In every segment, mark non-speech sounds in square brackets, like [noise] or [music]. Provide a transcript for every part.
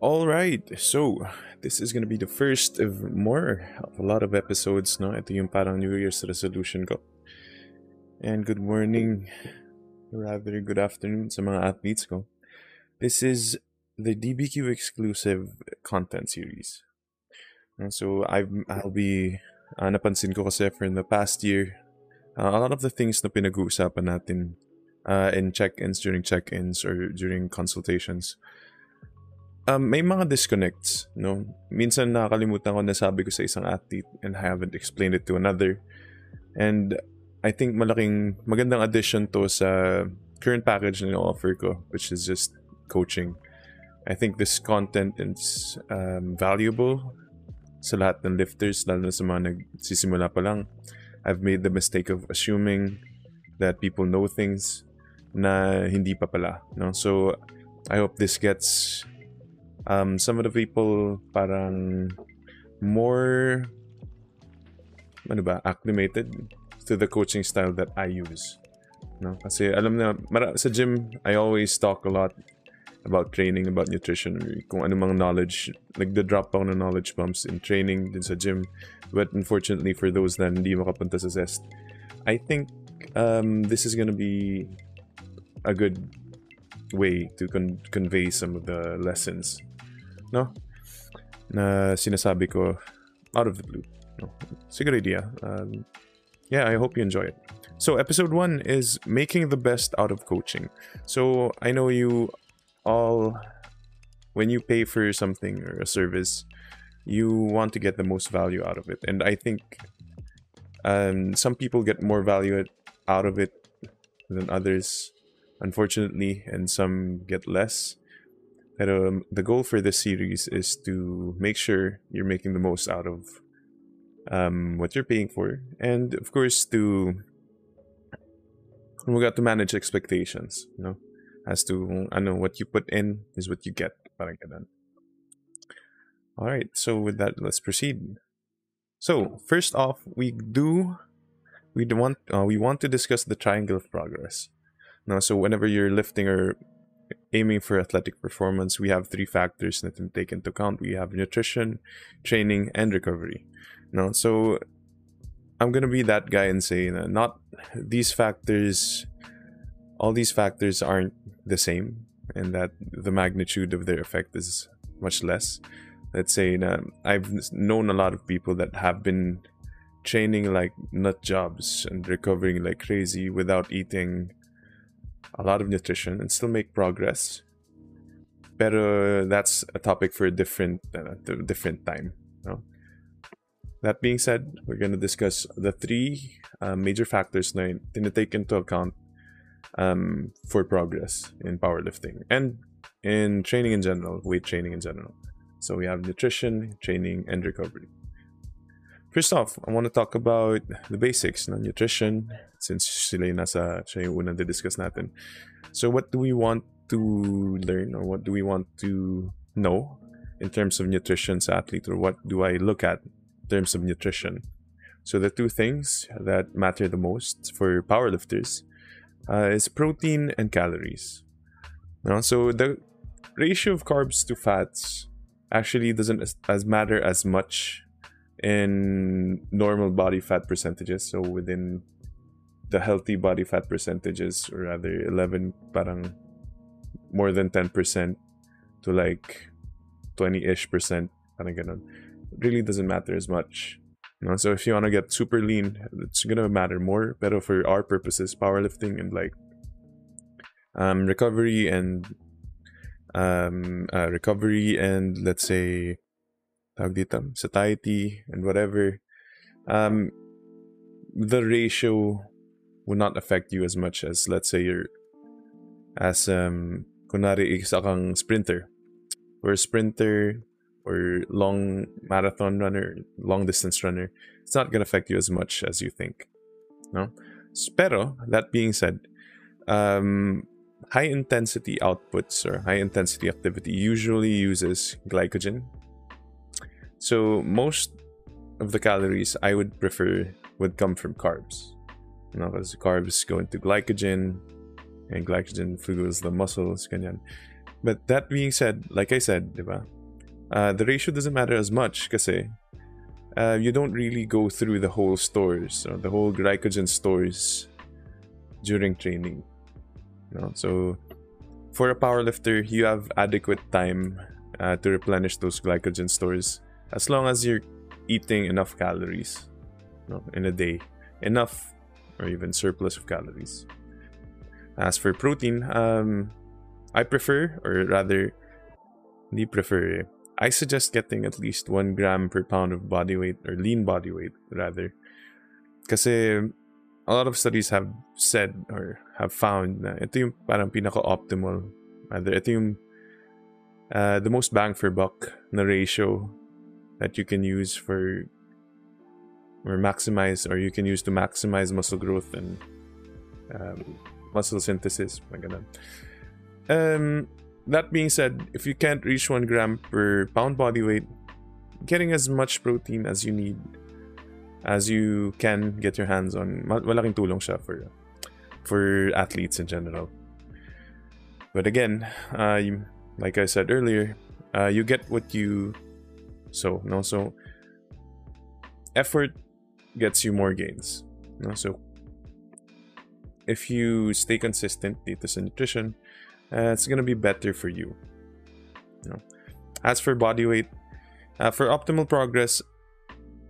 All right, so this is gonna be the first of more of a lot of episodes, no? Ito yung parang New Year's resolution ko. And good morning, rather good afternoon sa mga athletes ko. This is the DBQ exclusive content series. Uh, So I've, I'll be, uh, napansin ko kasi for in the past year, uh, a lot of the things na pinag-uusapan natin uh, in check-ins, during check-ins, or during consultations, um, may mga disconnects, no? Minsan nakakalimutan ko na sabi ko sa isang athlete and I haven't explained it to another. And I think malaking magandang addition to sa current package na offer ko, which is just coaching. I think this content is um, valuable sa lahat ng lifters, lalo na sa mga nagsisimula pa lang. I've made the mistake of assuming that people know things na hindi pa pala. No? So, I hope this gets um, some of the people parang more ano ba, acclimated to the coaching style that I use. No? Kasi alam na, mara- sa gym, I always talk a lot about training, about nutrition, kung ano mang knowledge. Nagda-drop ako ng knowledge bumps in training din sa gym. But unfortunately, for those na hindi makapunta sa Zest, I think um, this is gonna be a good way to con- convey some of the lessons no? Na sinasabi ko out of the blue. No. It's a good idea. Um, yeah i hope you enjoy it. So episode one is making the best out of coaching. So i know you all when you pay for something or a service you want to get the most value out of it. And i think um, some people get more value out of it than others unfortunately and some get less um, the goal for this series is to make sure you're making the most out of um, what you're paying for and of course to we got to manage expectations you know as to I know what you put in is what you get all right so with that let's proceed. So first off we do we want uh, we want to discuss the triangle of progress. No, so whenever you're lifting or aiming for athletic performance, we have three factors that we take into account. We have nutrition, training, and recovery. No, so I'm gonna be that guy and say that not these factors, all these factors aren't the same, and that the magnitude of their effect is much less. Let's say that I've known a lot of people that have been training like nut jobs and recovering like crazy without eating a lot of nutrition and still make progress. Pero that's a topic for a different uh, different time. No? That being said, we're going to discuss the three uh, major factors na take into account um, for progress in powerlifting and in training in general, weight training in general. So we have nutrition, training, and recovery. First off, I want to talk about the basics, no? nutrition, since sila yung nasa, siya yung unang discuss natin. So what do we want to learn or what do we want to know in terms of nutrition sa athlete or what do I look at in terms of nutrition? So the two things that matter the most for powerlifters uh, is protein and calories. No? So the ratio of carbs to fats actually doesn't as, as matter as much in normal body fat percentages. So within the healthy body fat percentages, or rather 11, parang more than 10% to like 20-ish percent, parang ganun. Really doesn't matter as much. No? So if you want to get super lean, it's gonna matter more. But for our purposes, powerlifting and like um, recovery and um, uh, recovery and let's say tawag satiety and whatever, um, the ratio will not affect you as much as let's say you're as um kunari isa sprinter or a sprinter or long marathon runner, long distance runner, it's not gonna affect you as much as you think. No? Pero that being said, um, high intensity outputs or high intensity activity usually uses glycogen so most of the calories I would prefer would come from carbs. Know, because carbs go into glycogen, and glycogen fuels the muscles. But that being said, like I said, diba, uh, the ratio doesn't matter as much kasi uh, you don't really go through the whole stores or the whole glycogen stores during training. You know? So for a powerlifter, you have adequate time uh, to replenish those glycogen stores as long as you're eating enough calories you know, in a day. Enough or even surplus of calories. As for protein, um, I prefer, or rather, hindi prefer, eh. I suggest getting at least 1 gram per pound of body weight, or lean body weight, rather. Because a lot of studies have said or have found na ito yung parang pinaka-optimal. Rather, ito yung uh, the most bang for buck na ratio that you can use for or maximize or you can use to maximize muscle growth and um, muscle synthesis. My Um, that being said, if you can't reach one gram per pound body weight, getting as much protein as you need as you can get your hands on, malaking tulong siya for for athletes in general. But again, uh, you, like I said earlier, uh, you get what you so no so effort gets you more gains. No? So if you stay consistent dito sa nutrition, uh, it's gonna be better for you. you know. As for body weight, uh, for optimal progress,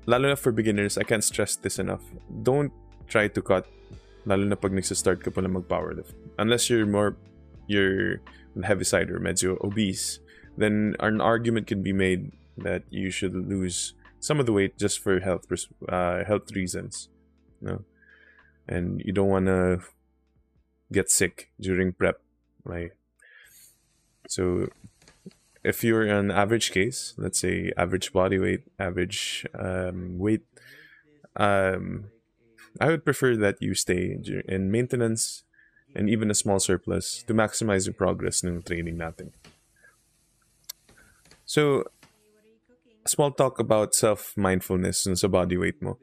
lalo na for beginners, I can't stress this enough. Don't try to cut, lalo na pag start ka pa na mag-powerlift. Unless you're more, you're heavy side or medyo obese, then an argument can be made that you should lose some of the weight just for health uh, health reasons. You know? and you don't want to get sick during prep, right? So if you're an average case, let's say average body weight, average um, weight, um, I would prefer that you stay in maintenance and even a small surplus to maximize your progress in training natin. So, small talk about self-mindfulness sa body weight mo.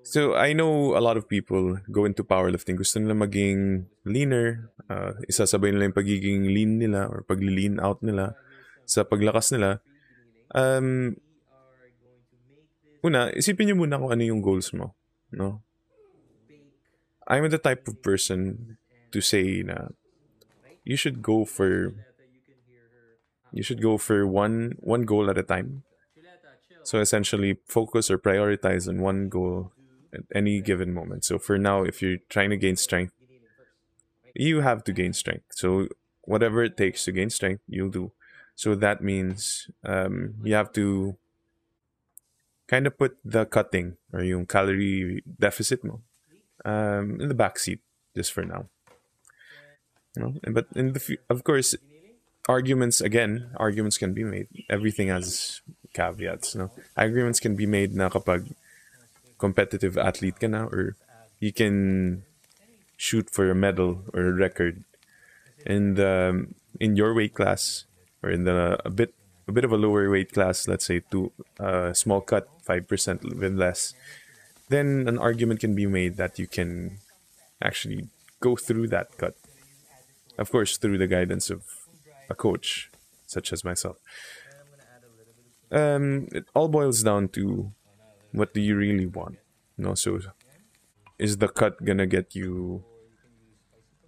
So, I know a lot of people go into powerlifting. Gusto nila maging leaner. Uh, isasabay nila yung pagiging lean nila or pag-lean out nila sa paglakas nila. Um, una, isipin niyo muna kung ano yung goals mo. No? I'm the type of person to say na you should go for you should go for one one goal at a time. So essentially focus or prioritize on one goal at any given moment. So for now, if you're trying to gain strength, you have to gain strength. So whatever it takes to gain strength, you'll do. So that means um, you have to kind of put the cutting or yung calorie deficit mo um, in the back seat just for now. You know? But in the of course, arguments again, arguments can be made. Everything has caveats. No? Arguments can be made na kapag competitive athlete ka na or you can shoot for a medal or a record in the in your weight class or in the a bit a bit of a lower weight class let's say to a uh, small cut 5% even less then an argument can be made that you can actually go through that cut of course through the guidance of a coach such as myself um, it all boils down to what do you really want? No, so is the cut gonna get you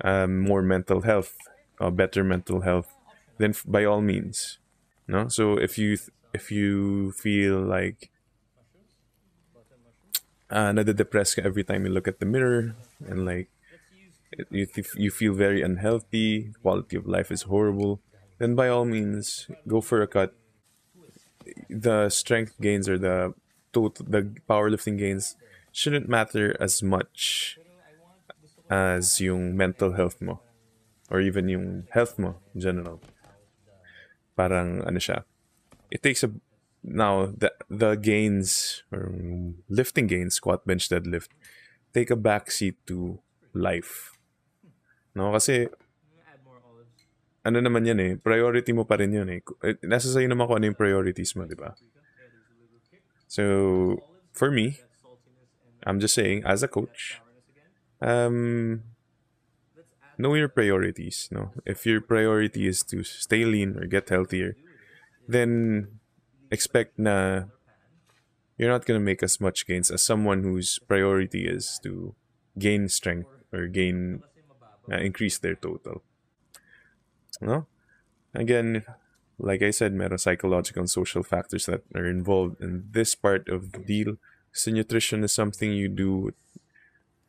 um, more mental health, uh, better mental health? Then by all means, no. So if you if you feel like uh, depressed every time you look at the mirror and like you you feel very unhealthy, quality of life is horrible, then by all means go for a cut. The strength gains or the total the powerlifting gains shouldn't matter as much as yung mental health mo or even yung health mo in general. Parang ano siya. It takes a now the the gains or lifting gains, squat, bench, deadlift, take a backseat to life. No, kasi ano naman yan eh, priority mo pa rin yun eh. eh nasa sa'yo naman kung ano yung priorities mo, di ba? So for me, I'm just saying as a coach, um, know your priorities. No, if your priority is to stay lean or get healthier, then expect na you're not gonna make as much gains as someone whose priority is to gain strength or gain uh, increase their total. No, again, like I said, meron psychological and social factors that are involved in this part of the deal. So nutrition is something you do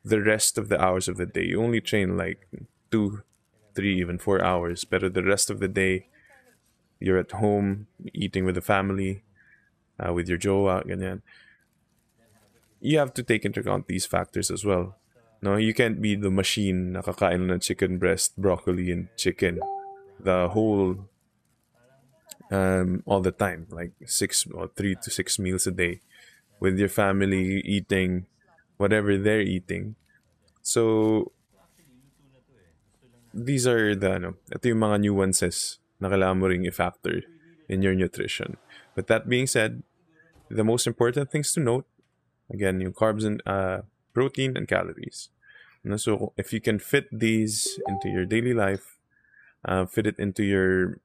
the rest of the hours of the day. You only train like two, three, even four hours. But the rest of the day, you're at home eating with the family, uh, with your jowa, ganyan. You have to take into account these factors as well. No, you can't be the machine nakakain ng chicken breast, broccoli, and chicken the whole um, all the time, like six or three to six meals a day, with your family eating whatever they're eating. So these are the ano, ito yung mga nuances na kailangan mo ring i-factor in your nutrition. But that being said, the most important things to note, again, yung carbs and uh, protein and calories. So if you can fit these into your daily life, uh, fit it into your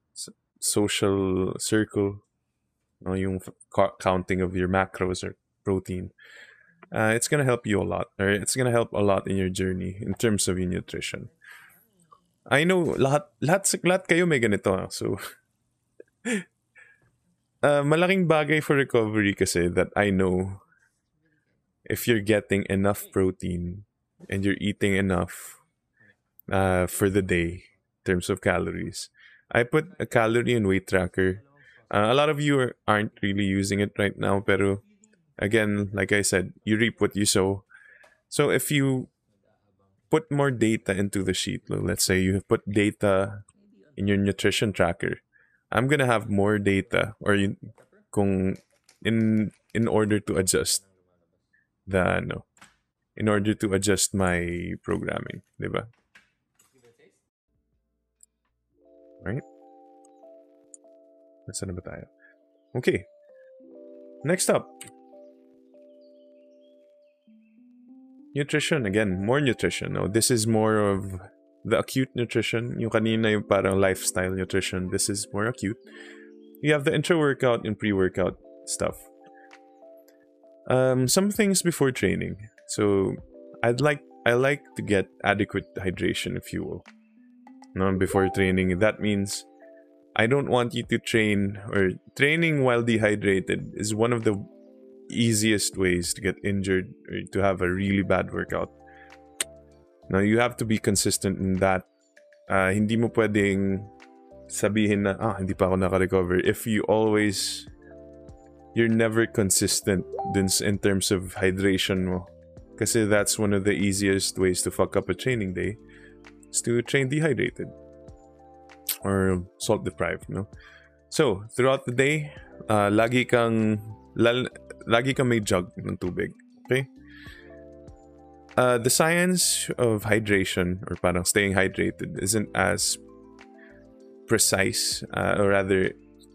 social circle, no, yung counting of your macros or protein, uh, it's gonna help you a lot, or it's gonna help a lot in your journey in terms of your nutrition. I know lahat lahat lahat kayo may ganito. Ah. So [laughs] uh, malaking bagay for recovery kasi that I know if you're getting enough protein and you're eating enough uh, for the day terms of calories. I put a calorie and weight tracker. Uh, a lot of you are, aren't really using it right now, pero again, like I said, you reap what you sow. So if you put more data into the sheet. Let's say you have put data in your nutrition tracker. I'm gonna have more data, or you, kung in in order to adjust the no, in order to adjust my programming, diba? Right? Na ba tayo? Okay. Next up, nutrition again more nutrition. No this is more of the acute nutrition. Yung kanina yung parang lifestyle nutrition this is more acute. You have the intra workout and pre workout stuff. Um some things before training. So i'd like i like to get adequate hydration if you will no before training that means i don't want you to train or training while dehydrated is one of the easiest ways to get injured or to have a really bad workout. Now, you have to be consistent in that. Uh, hindi mo pwedeng sabihin na, ah, hindi pa ako naka-recover. If you always, you're never consistent in terms of hydration mo. Kasi that's one of the easiest ways to fuck up a training day to train dehydrated or salt deprived, no? So, throughout the day, uh, lagi kang lal, lagi kang may jug ng tubig. Okay? Uh, the science of hydration or parang staying hydrated isn't as precise uh, or rather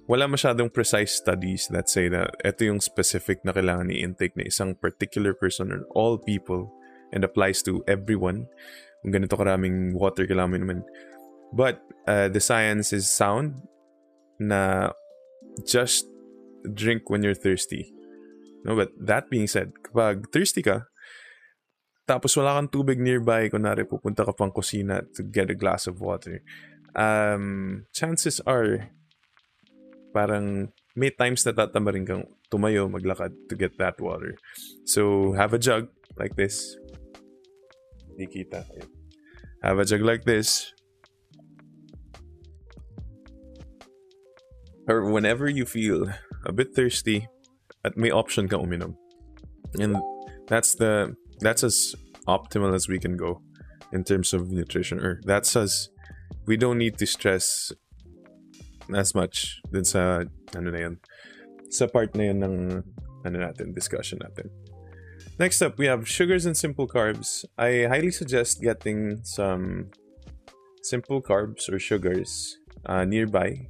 wala masyadong precise studies that say that ito yung specific na kailangan i-intake na isang particular person or all people and applies to everyone kung ganito karaming water kailangan naman but uh, the science is sound na just drink when you're thirsty No, but that being said, kapag thirsty ka, tapos wala kang tubig nearby, kunwari pupunta ka pang kusina to get a glass of water, um, chances are, parang may times na tatamarin kang tumayo, maglakad to get that water. So, have a jug like this. Hindi kita. Have a jug like this. Or whenever you feel a bit thirsty, at may option kang uminom. And that's the that's as optimal as we can go in terms of nutrition or that's as we don't need to stress as much dun sa ano na yan sa part na yan ng ano natin discussion natin next up we have sugars and simple carbs i highly suggest getting some simple carbs or sugars uh, nearby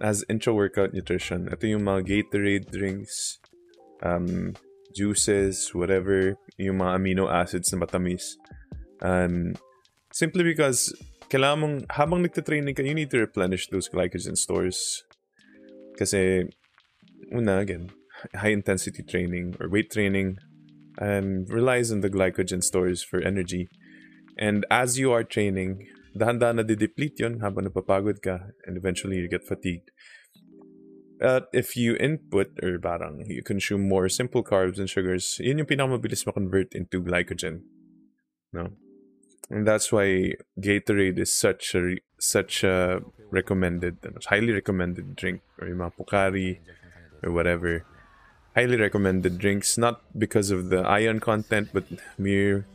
as intra workout nutrition ito yung mga Gatorade drinks um, juices, whatever, yung mga amino acids na matamis. Um, simply because kailangan mong, habang nagtitraining ka, you need to replenish those glycogen stores. Kasi, una, again, high intensity training or weight training um, relies on the glycogen stores for energy. And as you are training, dahan-dahan na dideplete yun habang napapagod ka and eventually you get fatigued. Uh, if you input or parang you consume more simple carbs and sugars, yun yung pinakamabilis ma-convert into glycogen. No? And that's why Gatorade is such a such a recommended, highly recommended drink or yung mga or whatever. Highly recommended drinks, not because of the iron content, but mere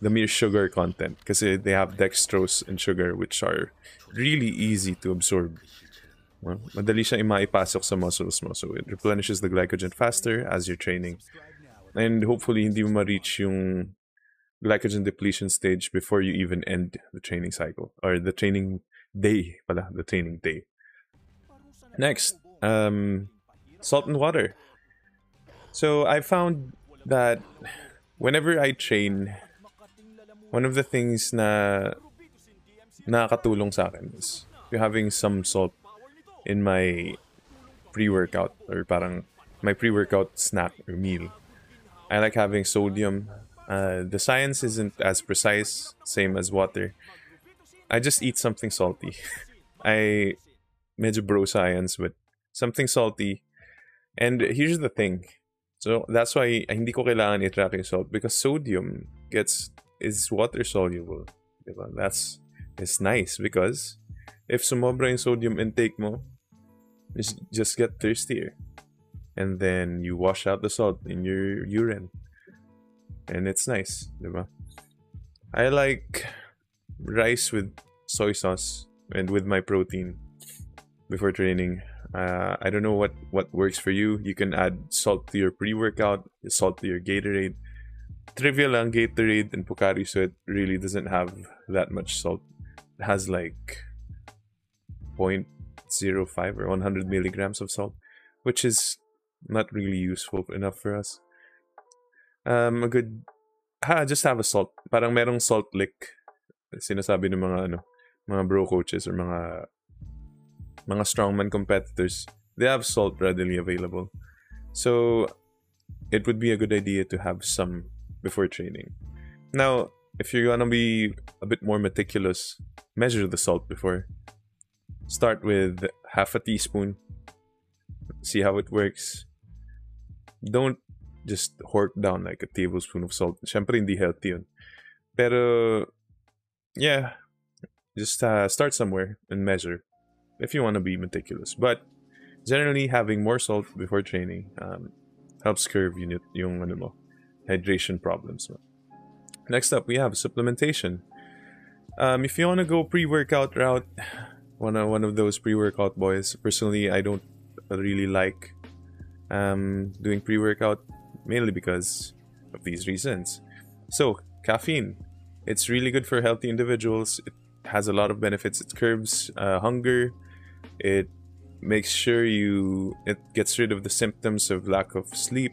the mere sugar content. Because they have dextrose and sugar, which are really easy to absorb. Well, madali siya maipasok sa muscles mo. So it replenishes the glycogen faster as you're training. And hopefully hindi mo ma-reach yung glycogen depletion stage before you even end the training cycle or the training day pala, the training day. Next, um, salt and water. So I found that whenever I train, one of the things na nakakatulong sa akin is having some salt in my pre-workout or parang my pre-workout snack or meal. I like having sodium. Uh, the science isn't as precise, same as water. I just eat something salty. [laughs] I major bro science, but something salty. And here's the thing. So that's why I hindi ko kailangan i-track yung salt because sodium gets is water soluble. Diba? That's it's nice because if sumobra yung sodium intake mo, you just get thirstier. And then you wash out the salt in your urine. And it's nice, diba? I like rice with soy sauce and with my protein before training. Uh, I don't know what, what works for you. You can add salt to your pre-workout, salt to your Gatorade. Trivia lang, Gatorade and Pocari Sweat really doesn't have that much salt. It has like 0.05 or 100 milligrams of salt, which is not really useful enough for us. Um, a good, ha, just have a salt. Parang merong salt lick. Sinasabi ng mga ano, mga bro coaches or mga mga strongman competitors. They have salt readily available. So it would be a good idea to have some before training. Now, if you're gonna be a bit more meticulous, measure the salt before. Start with half a teaspoon. See how it works. Don't just hork down like a tablespoon of salt. Siyempre, hindi healthy yun. Pero, yeah, just uh, start somewhere and measure if you want to be meticulous. But generally, having more salt before training um, helps curb yung, yung ano mo, hydration problems. Next up, we have supplementation. Um, if you want to go pre-workout route, one of, one of those pre-workout boys. Personally, I don't really like um, doing pre-workout mainly because of these reasons. So, caffeine. It's really good for healthy individuals. It has a lot of benefits. It curbs uh, hunger. It makes sure you it gets rid of the symptoms of lack of sleep.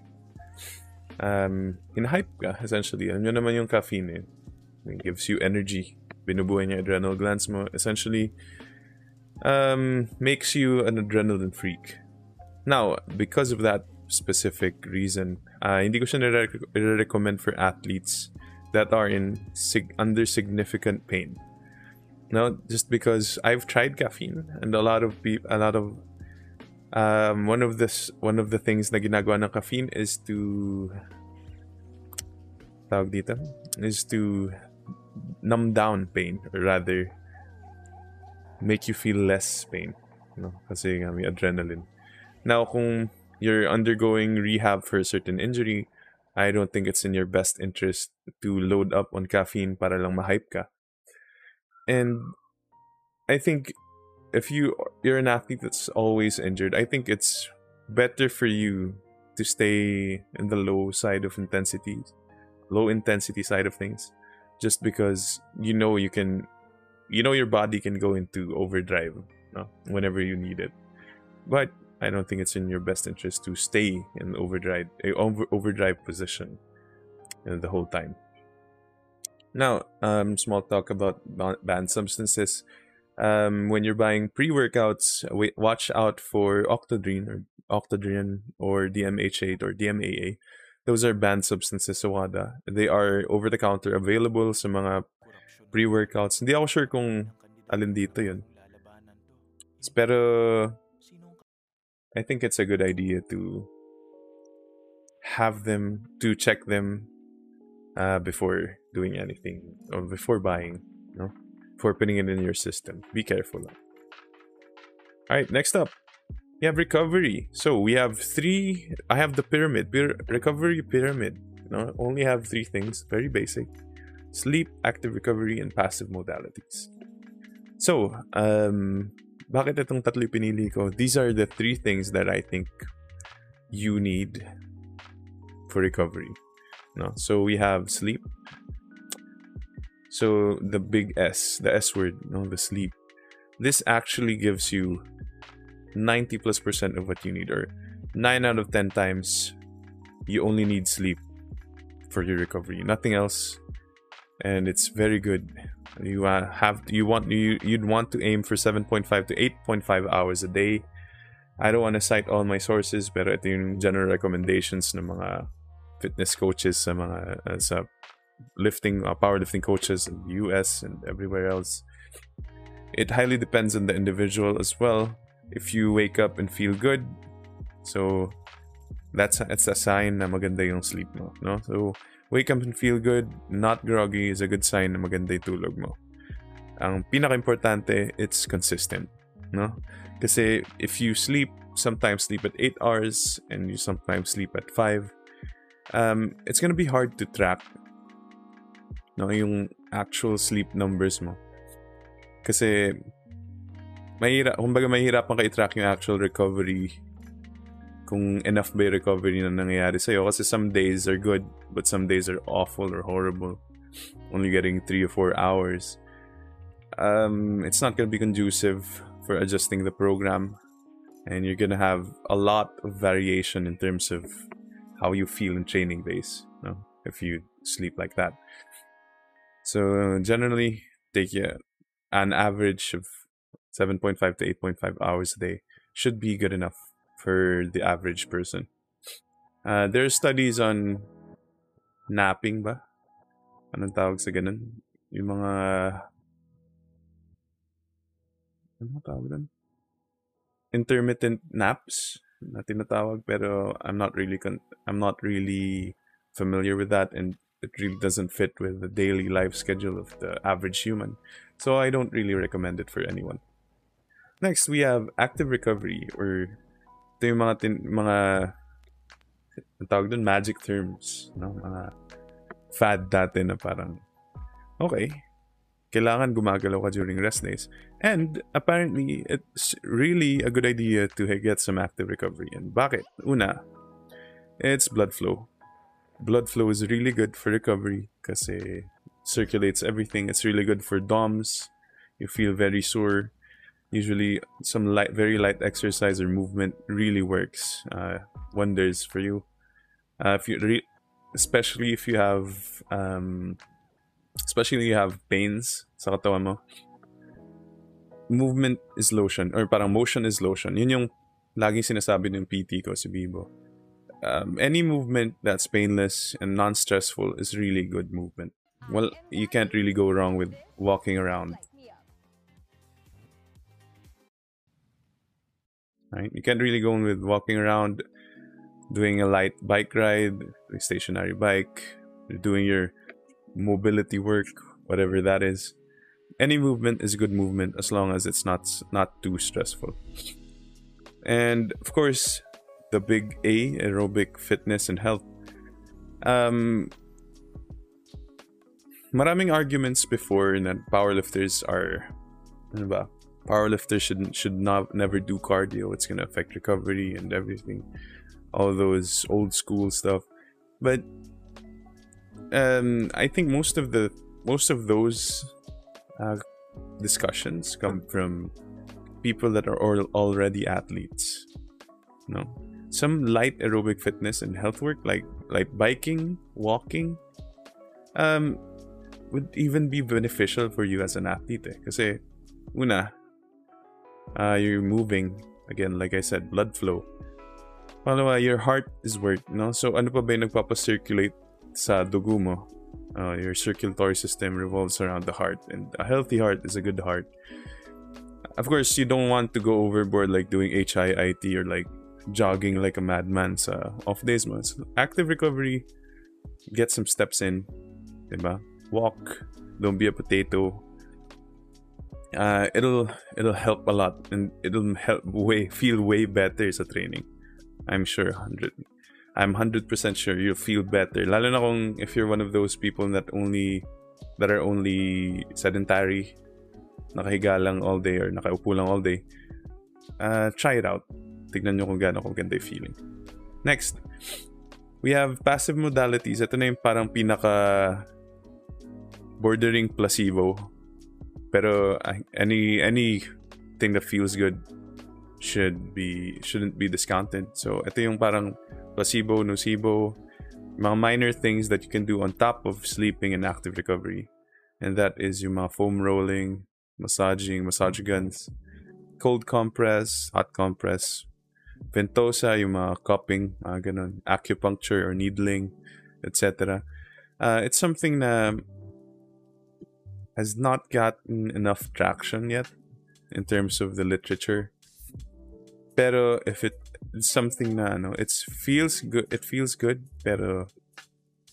Um, in-hype ka, essentially. Ano naman yung caffeine eh. It gives you energy. Binubuhay niya adrenal glands mo. Essentially, um, makes you an adrenaline freak. Now, because of that specific reason, uh, hindi ko siya nire-recommend for athletes that are in sig- under significant pain. No, just because I've tried caffeine and a lot of people, a lot of um, one of this one of the things na ginagawa ng caffeine is to tawag dito is to numb down pain or rather make you feel less pain. No? Kasi nga may adrenaline. Now, kung you're undergoing rehab for a certain injury, I don't think it's in your best interest to load up on caffeine para lang ma-hype ka. And I think if you you're an athlete that's always injured, I think it's better for you to stay in the low side of intensity, low intensity side of things, just because you know you can you know your body can go into overdrive whenever you need it. But I don't think it's in your best interest to stay in overdrive a over, overdrive position you know, the whole time. Now, um, small talk about banned substances. Um, when you're buying pre-workouts, watch out for Octodrine or Octodrine or DMHA or DMAA. Those are banned substances sa WADA. They are over-the-counter available sa mga pre-workouts. Hindi ako sure kung alin dito yun. Pero I think it's a good idea to have them to check them uh, before doing anything or before buying, know, before putting it in your system. Be careful. All right, next up, we have recovery. So we have three. I have the pyramid, Py- recovery pyramid. You know, only have three things, very basic: sleep, active recovery, and passive modalities. So, um, bakit itong tatlo pinili ko? These are the three things that I think you need for recovery. No, so we have sleep. So the big S, the S word, no, the sleep. This actually gives you 90 plus percent of what you need, or 9 out of 10 times you only need sleep for your recovery. Nothing else. And it's very good. You uh, have you want you you'd want to aim for 7.5 to 8.5 hours a day. I don't want to cite all my sources, but ito yung general recommendations ng mga fitness coaches sa mga uh, sa lifting uh, powerlifting coaches in the US and everywhere else. It highly depends on the individual as well. If you wake up and feel good, so that's it's a sign na maganda yung sleep mo, no? So wake up and feel good, not groggy is a good sign na maganda yung tulog mo. Ang pinaka-importante, it's consistent, no? Kasi if you sleep, sometimes sleep at 8 hours and you sometimes sleep at 5, um, it's gonna be hard to track no, yung actual sleep numbers mo. Kasi, mahirap, kumbaga mahirapan ka i-track yung actual recovery kung enough ba yung recovery na nangyayari sa'yo. Kasi some days are good, but some days are awful or horrible. Only getting 3 or 4 hours. Um, it's not gonna be conducive for adjusting the program. And you're gonna have a lot of variation in terms of how you feel in training days no? if you sleep like that. So generally take yeah, an average of 7.5 to 8.5 hours a day should be good enough for the average person. Uh, there are studies on napping ba? Anong tawag sa ganun? Yung mga ano tawag doon intermittent naps na tinatawag pero I'm not really con- I'm not really familiar with that and it really doesn't fit with the daily life schedule of the average human. So I don't really recommend it for anyone. Next, we have active recovery or ito yung mga tin- mga tawag dun, magic terms, no? Mga fad dati na parang okay, kailangan gumagalaw ka during rest days. And apparently, it's really a good idea to get some active recovery. And bakit? Una, it's blood flow. Blood flow is really good for recovery kasi circulates everything. It's really good for DOMs. You feel very sore. Usually, some light, very light exercise or movement really works uh, wonders for you. Uh, if you especially if you have um, especially when you have pains sa katawan mo, movement is lotion or parang motion is lotion. Yun yung laging sinasabi ng PT ko si Bibo. Um, any movement that's painless and non-stressful is really good movement. Well, you can't really go wrong with walking around. Right? You can't really go wrong with walking around, doing a light bike ride, a stationary bike, doing your mobility work, whatever that is. Any movement is good movement as long as it's not not too stressful. And of course, the big A, aerobic fitness and health. Um, maraming arguments before that powerlifters are ano ba? Powerlifters should should not never do cardio. It's gonna affect recovery and everything. All those old school stuff. But um, I think most of the most of those uh, discussions come from people that are already athletes. No, some light aerobic fitness and health work like like biking, walking. Um, would even be beneficial for you as an athlete eh. Kasi, una, uh, you're moving. Again, like I said, blood flow. Pangalawa, your heart is work, no? So, ano pa ba yung nagpapacirculate sa dugo mo? Uh, your circulatory system revolves around the heart. And a healthy heart is a good heart. Of course, you don't want to go overboard like doing HIIT or like jogging like a madman sa off days mo. So, active recovery, get some steps in, diba? Walk, don't be a potato. Uh, it'll it'll help a lot and it'll help way feel way better sa training. I'm sure 100 I'm 100% sure you'll feel better. Lalo na kung if you're one of those people that only that are only sedentary, nakahiga lang all day or nakaupo lang all day. Uh, try it out. Tignan nyo kung gaano kaganda yung feeling. Next, we have passive modalities. Ito na yung parang pinaka bordering placebo. Pero any anything that feels good should be shouldn't be discounted. So ito yung parang placebo, nocebo, mga minor things that you can do on top of sleeping and active recovery. And that is yung mga foam rolling, massaging, massage guns, cold compress, hot compress, ventosa, yung mga cupping, mga ganun, acupuncture or needling, etc. Uh, it's something na has not gotten enough traction yet in terms of the literature. Pero if it, something na ano, it feels good, it feels good, pero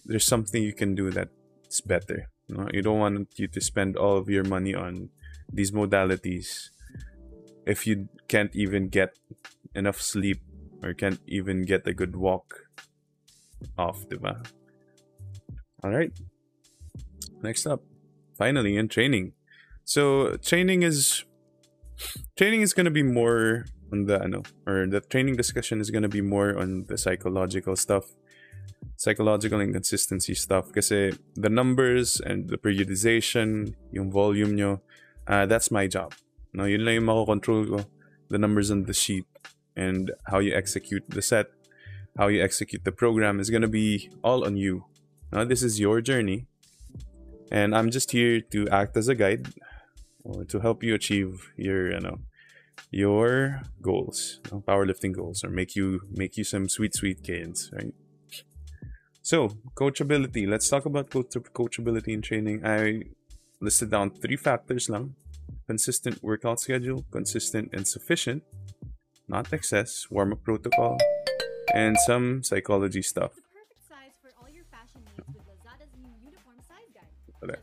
there's something you can do that's better. No? You don't want you to spend all of your money on these modalities if you can't even get enough sleep or can't even get a good walk off, diba? All right. Next up, finally in training. So training is training is gonna be more on the ano, or the training discussion is gonna be more on the psychological stuff, psychological inconsistency stuff. Kasi the numbers and the periodization, yung volume nyo, uh, that's my job. No, yun lang yung mako-control ko. The numbers on the sheet and how you execute the set, how you execute the program is gonna be all on you. Now, this is your journey, and I'm just here to act as a guide or to help you achieve your, you know, your goals, powerlifting goals, or make you make you some sweet, sweet gains, right? So, coachability. Let's talk about coach- coachability in training. I listed down three factors lang consistent workout schedule, consistent and sufficient, not excess, warm up protocol, and some psychology stuff. The perfect size for all your fashion needs with Lazada's new uniform size guide.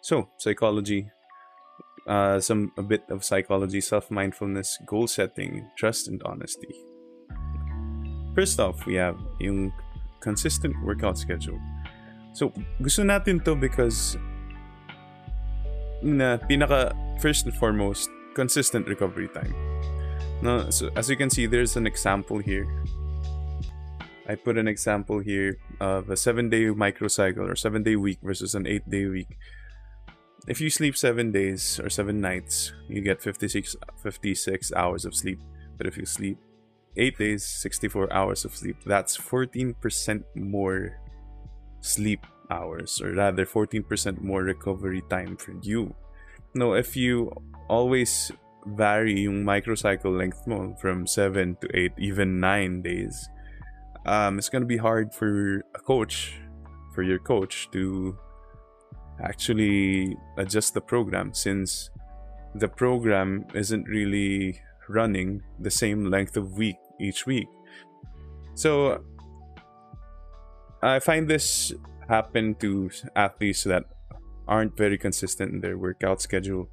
So, psychology, uh, some a bit of psychology, self-mindfulness, goal setting, trust, and honesty. First off, we have yung consistent workout schedule. So, gusto natin to because na pinaka first and foremost consistent recovery time. No, so as you can see, there's an example here. I put an example here of a seven-day microcycle or seven-day week versus an eight-day week if you sleep seven days or seven nights, you get 56, 56 hours of sleep. But if you sleep eight days, 64 hours of sleep, that's 14% more sleep hours, or rather 14% more recovery time for you. No, if you always vary yung microcycle length mo from 7 to 8, even 9 days, um, it's gonna be hard for a coach, for your coach to actually adjust the program since the program isn't really running the same length of week each week. So I find this happen to athletes that aren't very consistent in their workout schedule.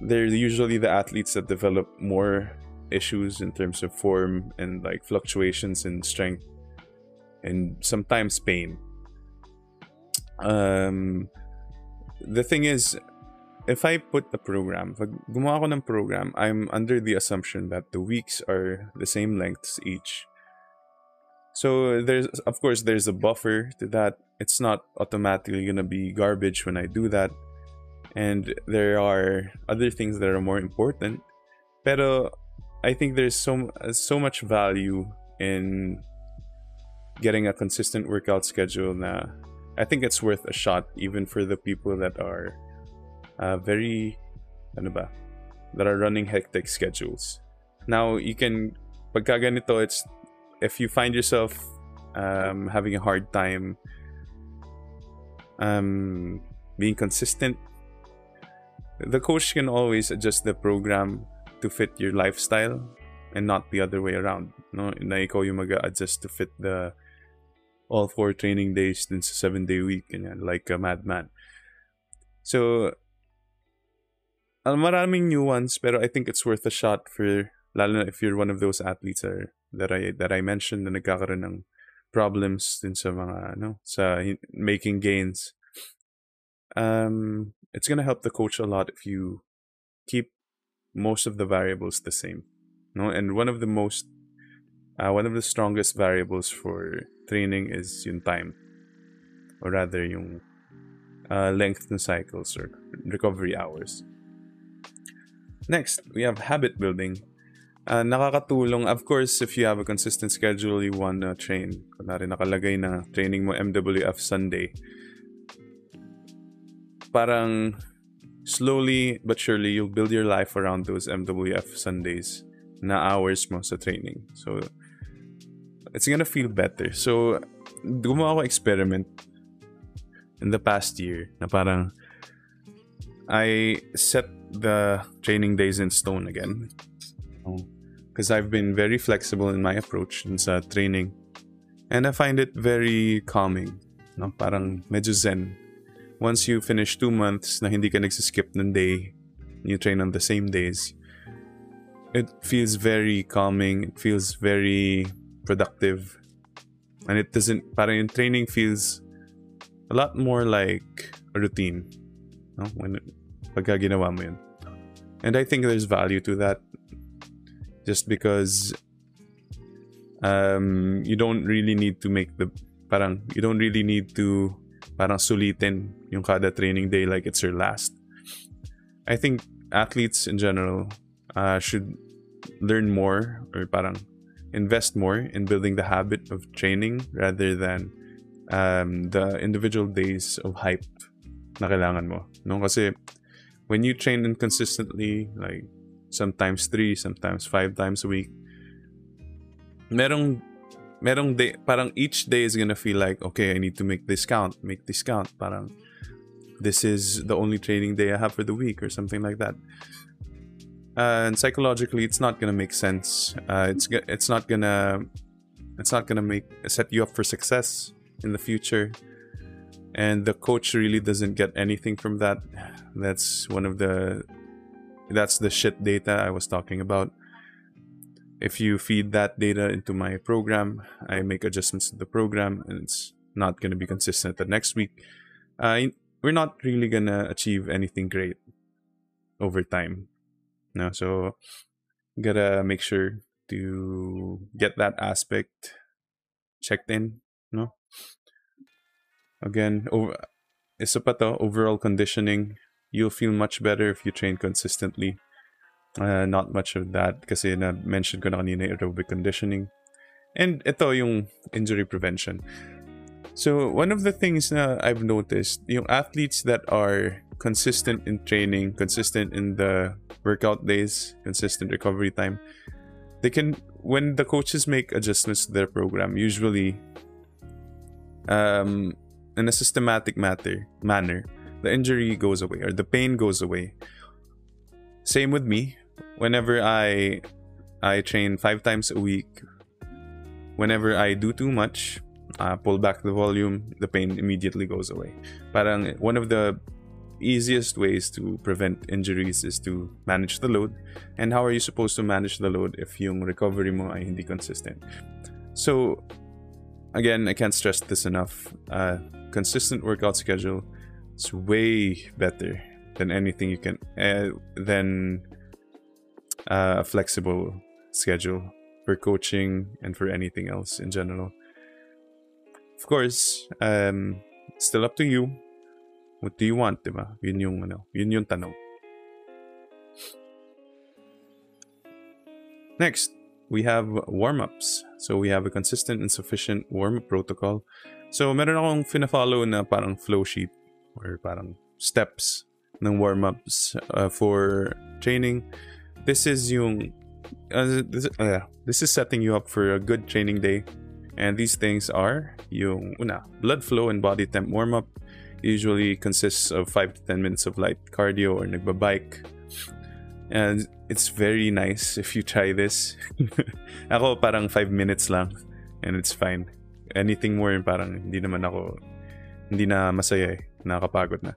They're usually the athletes that develop more issues in terms of form and like fluctuations in strength and sometimes pain um, the thing is, if I put the program, pag gumawa program, I'm under the assumption that the weeks are the same lengths each. So there's, of course, there's a buffer to that. It's not automatically gonna be garbage when I do that. And there are other things that are more important. Pero I think there's so so much value in getting a consistent workout schedule na I think it's worth a shot even for the people that are uh, very ano ba that are running hectic schedules. Now you can pagka ganito it's if you find yourself um, having a hard time um, being consistent the coach can always adjust the program to fit your lifestyle and not the other way around no na ikaw yung mag-adjust to fit the all four training days din sa seven day week ganyan, like a madman. So uh, maraming nuance pero I think it's worth a shot for lalo na if you're one of those athletes are, that I that I mentioned na nagkakaroon ng problems din sa mga ano sa making gains. Um it's going to help the coach a lot if you keep most of the variables the same no? And one of the most uh, one of the strongest variables for training is yung time. Or rather yung uh, length ng cycles or recovery hours. Next we have habit building. Uh, nakakatulong of course if you have a consistent schedule you wanna train. Kunwari nakalagay na training mo MWF Sunday. Parang slowly but surely you'll build your life around those MWF Sundays na hours mo sa training. So it's gonna feel better. So gumawa ako experiment in the past year na parang I set the training days in stone again. Because I've been very flexible in my approach in sa training. And I find it very calming. No? Parang medyo zen once you finish two months na hindi ka nagsiskip ng day, you train on the same days, it feels very calming. It feels very productive. And it doesn't, parang yung training feels a lot more like a routine. No? When, pagka ginawa mo yun. And I think there's value to that. Just because um, you don't really need to make the, parang, you don't really need to parang sulitin yung kada training day like it's your last. I think athletes in general uh, should learn more or parang invest more in building the habit of training rather than um, the individual days of hype na kailangan mo. No? Kasi when you train inconsistently, like sometimes three, sometimes five times a week, merong merong day, parang each day is gonna feel like, okay, I need to make this count, make this count. Parang, this is the only training day I have for the week or something like that. Uh, and psychologically, it's not gonna make sense. Uh, it's it's not gonna it's not gonna make set you up for success in the future. And the coach really doesn't get anything from that. That's one of the that's the shit data I was talking about if you feed that data into my program, I make adjustments to the program, and it's not going to be consistent the next week. Uh, we're not really going to achieve anything great over time. No, so gotta make sure to get that aspect checked in. No, again, over isa overall conditioning. You'll feel much better if you train consistently. Uh, not much of that kasi na mention ko na kanina aerobic conditioning. And ito yung injury prevention. So one of the things na I've noticed, yung athletes that are consistent in training, consistent in the workout days, consistent recovery time, they can when the coaches make adjustments to their program, usually um in a systematic matter manner, the injury goes away or the pain goes away. Same with me. Whenever I I train five times a week, whenever I do too much, uh, pull back the volume, the pain immediately goes away. Parang one of the easiest ways to prevent injuries is to manage the load. And how are you supposed to manage the load if yung recovery mo ay hindi consistent? So, again, I can't stress this enough. Consistent workout schedule is way better than anything you can uh, than a flexible schedule for coaching and for anything else in general. Of course, um, still up to you. What do you want, diba? Yun yung, ano, yun yung tanong. Next, we have warm-ups. So we have a consistent and sufficient warm-up protocol. So meron akong fina-follow na parang flow sheet or parang steps ng warm-ups uh, for training. This is yung uh, this, uh, this is setting you up for a good training day. And these things are yung una, blood flow and body temp warm-up usually consists of 5 to 10 minutes of light cardio or nagbabike. And it's very nice if you try this. [laughs] ako parang 5 minutes lang and it's fine. Anything more parang hindi naman ako hindi na masaya eh. Nakakapagod na.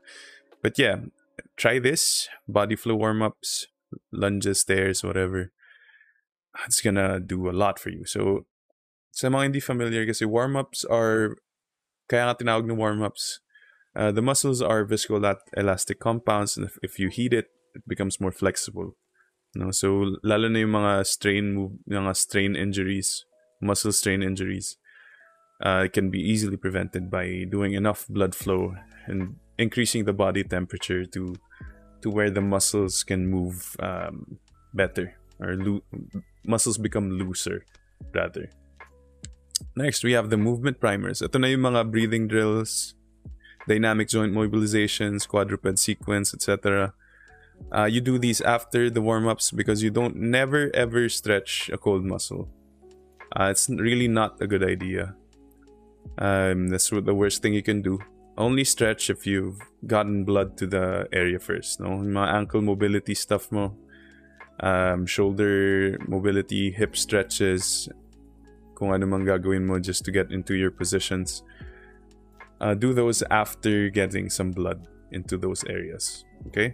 But yeah, try this. Body flow warm-ups, lunges, stairs, whatever. It's gonna do a lot for you. So, sa mga hindi familiar kasi warm-ups are kaya nga tinawag ng warm-ups uh, the muscles are viscoelastic compounds, and if, if you heat it, it becomes more flexible. So lalo na yung mga strain mga strain injuries, muscle strain injuries, uh, can be easily prevented by doing enough blood flow and increasing the body temperature to to where the muscles can move um, better or muscles become looser rather. Next, we have the movement primers. Ito na yung mga breathing drills, dynamic joint mobilizations, quadruped sequence, etc. Uh, you do these after the warm ups because you don't never ever stretch a cold muscle. Uh, it's really not a good idea. Um, that's the worst thing you can do. Only stretch if you've gotten blood to the area first. No, mga ankle mobility stuff mo, um, shoulder mobility, hip stretches, kung ano man gagawin mo just to get into your positions uh, do those after getting some blood into those areas. Okay?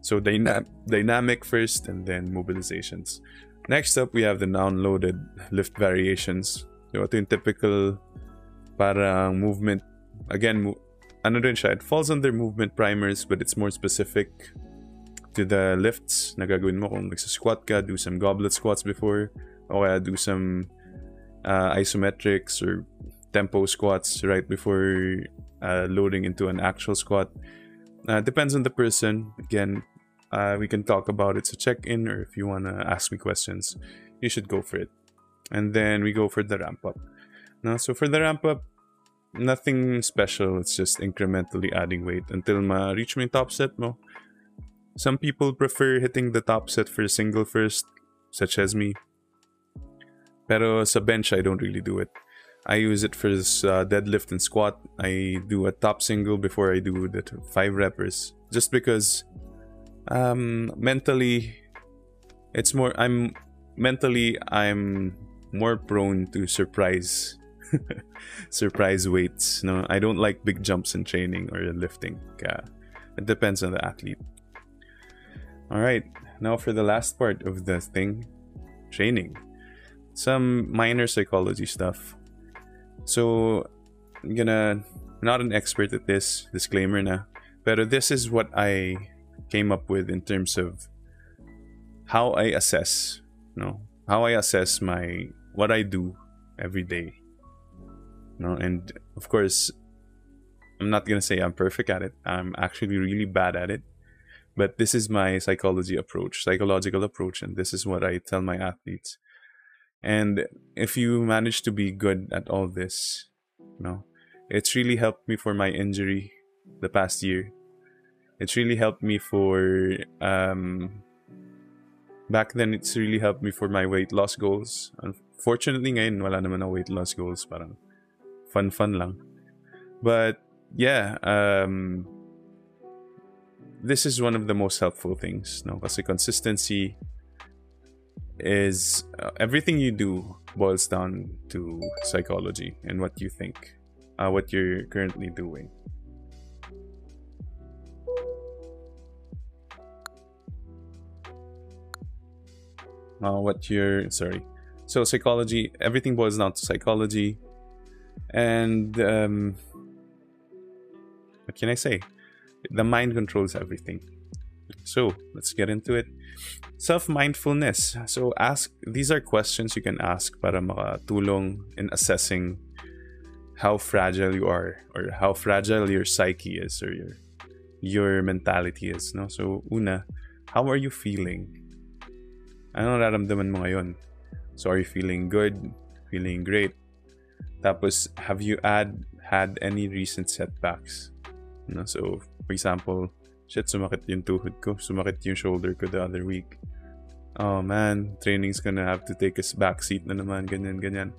So dyna- dynamic first and then mobilizations. Next up, we have the non-loaded lift variations. So ito yung typical parang movement. Again, mo- ano rin siya, it falls under movement primers but it's more specific to the lifts na gagawin mo kung nagsasquat ka, do some goblet squats before, o kaya do some uh, isometrics or tempo squats right before uh, loading into an actual squat. Uh, depends on the person. Again, uh, we can talk about it. So check in, or if you wanna ask me questions, you should go for it. And then we go for the ramp up. Now, so for the ramp up, nothing special. It's just incrementally adding weight until ma reach my top set mo. Some people prefer hitting the top set for a single first, such as me. Pero sa bench, I don't really do it. I use it for this uh, deadlift and squat. I do a top single before I do the five reppers, just because um, mentally, it's more. I'm mentally I'm more prone to surprise [laughs] surprise weights. No, I don't like big jumps in training or lifting. Kaya it depends on the athlete. All right, now for the last part of the thing, training. Some minor psychology stuff. So, I'm gonna not an expert at this disclaimer na, pero this is what I came up with in terms of how I assess, no, how I assess my what I do every day. No, and of course, I'm not gonna say I'm perfect at it. I'm actually really bad at it. But this is my psychology approach, psychological approach, and this is what I tell my athletes. And if you manage to be good at all this, you know, it's really helped me for my injury the past year. It's really helped me for um back then it's really helped me for my weight loss goals. Unfortunately ngayon wala naman na weight loss goals, parang fun fun lang. But yeah, um this is one of the most helpful things, no? Kasi consistency is uh, everything you do boils down to psychology and what you think, uh, what you're currently doing. Uh, what you're sorry. So psychology, everything boils down to psychology, and um, what can I say? The mind controls everything. So let's get into it. Self-mindfulness. So ask these are questions you can ask para makatulong in assessing how fragile you are or how fragile your psyche is or your your mentality is. No? So una, how are you feeling? Anong nararamdaman mo ngayon? So, are you feeling good? Feeling great? Tapos, have you had, had any recent setbacks? No? So, for example, shit, sumakit yung tuhod ko. Sumakit yung shoulder ko the other week. Oh man, training's gonna have to take a backseat na naman, ganyan, ganyan.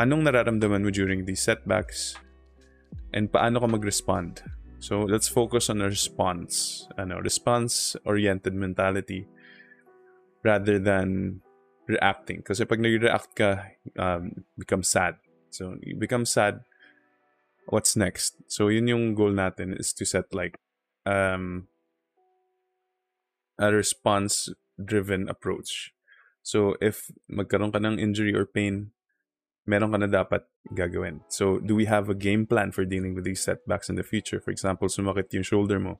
Anong nararamdaman mo during these setbacks? And paano ka mag-respond? So, let's focus on a response. Ano, response-oriented mentality rather than reacting. Kasi pag nag-react ka, um, become sad. So, you become sad, what's next? So, yun yung goal natin is to set like um, a response-driven approach. So, if magkaroon ka ng injury or pain, meron ka na dapat gagawin. So, do we have a game plan for dealing with these setbacks in the future? For example, sumakit yung shoulder mo.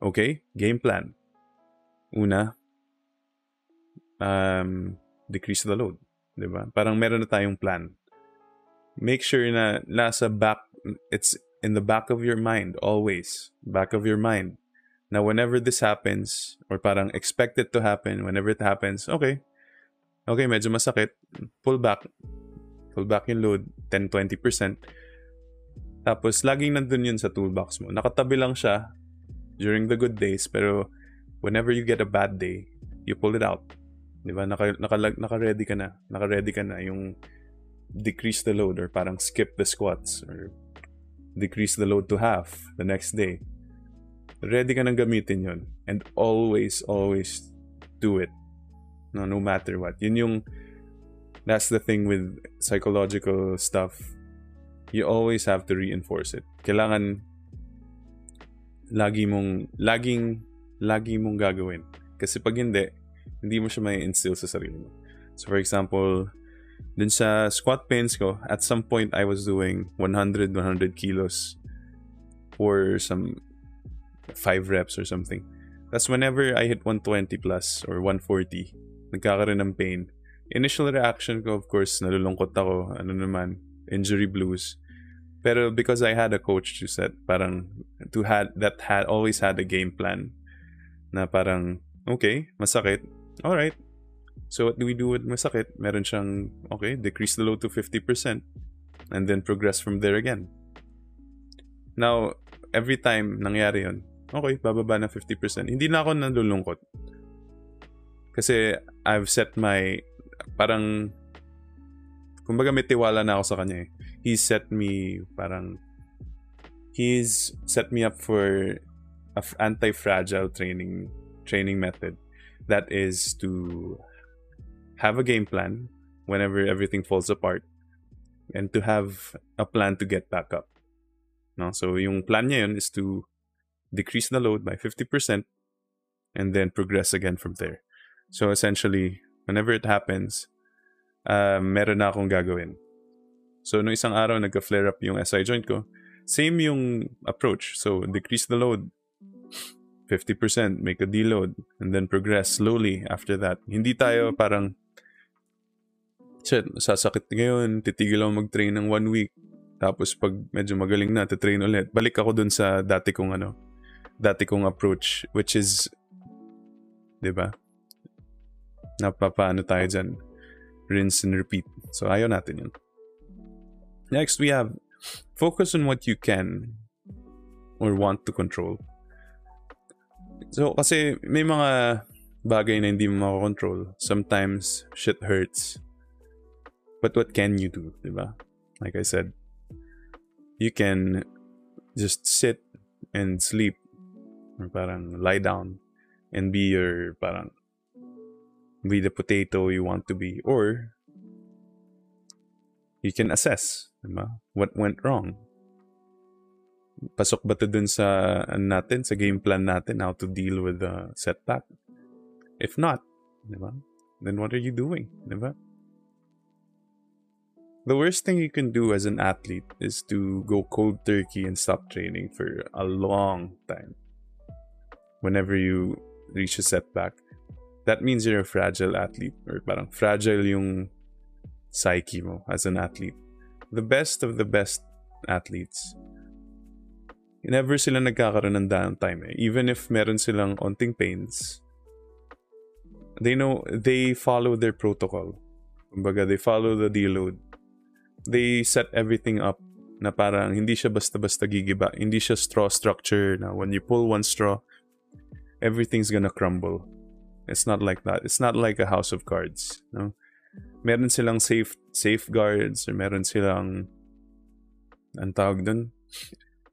Okay, game plan. Una, um, decrease the load. 'di ba? Parang meron na tayong plan. Make sure na nasa back, it's in the back of your mind, always. Back of your mind. Now, whenever this happens, or parang expect it to happen, whenever it happens, okay. Okay, medyo masakit. Pull back. Pull back yung load, 10-20%. Tapos, laging nandun yun sa toolbox mo. Nakatabi lang siya during the good days, pero whenever you get a bad day, you pull it out. Di ba? Naka, naka, naka-ready ka na. Naka-ready ka na yung decrease the load or parang skip the squats or decrease the load to half the next day. Ready ka nang gamitin yon And always, always do it. No, no matter what. Yun yung, that's the thing with psychological stuff. You always have to reinforce it. Kailangan, lagi mong, laging, lagi mong gagawin. Kasi pag hindi, hindi mo siya may instill sa sarili mo. So for example, dun sa squat pains ko, at some point I was doing 100, 100 kilos for some 5 reps or something. That's whenever I hit 120 plus or 140, nagkakaroon ng pain. Initial reaction ko, of course, nalulungkot ako. Ano naman, injury blues. Pero because I had a coach to set, parang, to had, that had, always had a game plan. Na parang, okay, masakit. Alright. So what do we do with masakit? Meron siyang, okay, decrease the load to 50%. And then progress from there again. Now, every time nangyari yun, okay, bababa na 50%. Hindi na ako nalulungkot. Kasi I've set my, parang, kumbaga may tiwala na ako sa kanya eh. He set me, parang, he's set me up for a anti-fragile training training method that is to have a game plan whenever everything falls apart and to have a plan to get back up. No? So yung plan niya yun is to decrease the load by 50%, and then progress again from there. So essentially, whenever it happens, uh, meron na akong gagawin. So, no isang araw, nagka-flare up yung SI joint ko. Same yung approach. So, decrease the load. 50%, make a deload, and then progress slowly after that. Hindi tayo parang, shit, sasakit ngayon, titigil ako mag-train ng one week. Tapos pag medyo magaling na, titrain ulit. Balik ako dun sa dati kong ano, dati kong approach, which is, di ba? Napapaano tayo dyan. Rinse and repeat. So, ayaw natin yun. Next, we have focus on what you can or want to control. So, kasi may mga bagay na hindi mo makakontrol. Sometimes, shit hurts. But what can you do, di ba? Like I said, you can just sit and sleep or parang lie down and be your parang be the potato you want to be or you can assess diba? what went wrong pasok ba to dun sa natin sa game plan natin how to deal with the setback if not diba? then what are you doing diba? The worst thing you can do as an athlete is to go cold turkey and stop training for a long time whenever you reach a setback, that means you're a fragile athlete or parang fragile yung psyche mo as an athlete. The best of the best athletes, never sila nagkakaroon ng downtime eh. Even if meron silang onting pains, they know they follow their protocol. Kumbaga, they follow the deload. They set everything up na parang hindi siya basta-basta gigiba. Hindi siya straw structure na when you pull one straw, everything's gonna crumble. It's not like that. It's not like a house of cards. No? Meron silang safe safeguards or meron silang ang tawag dun,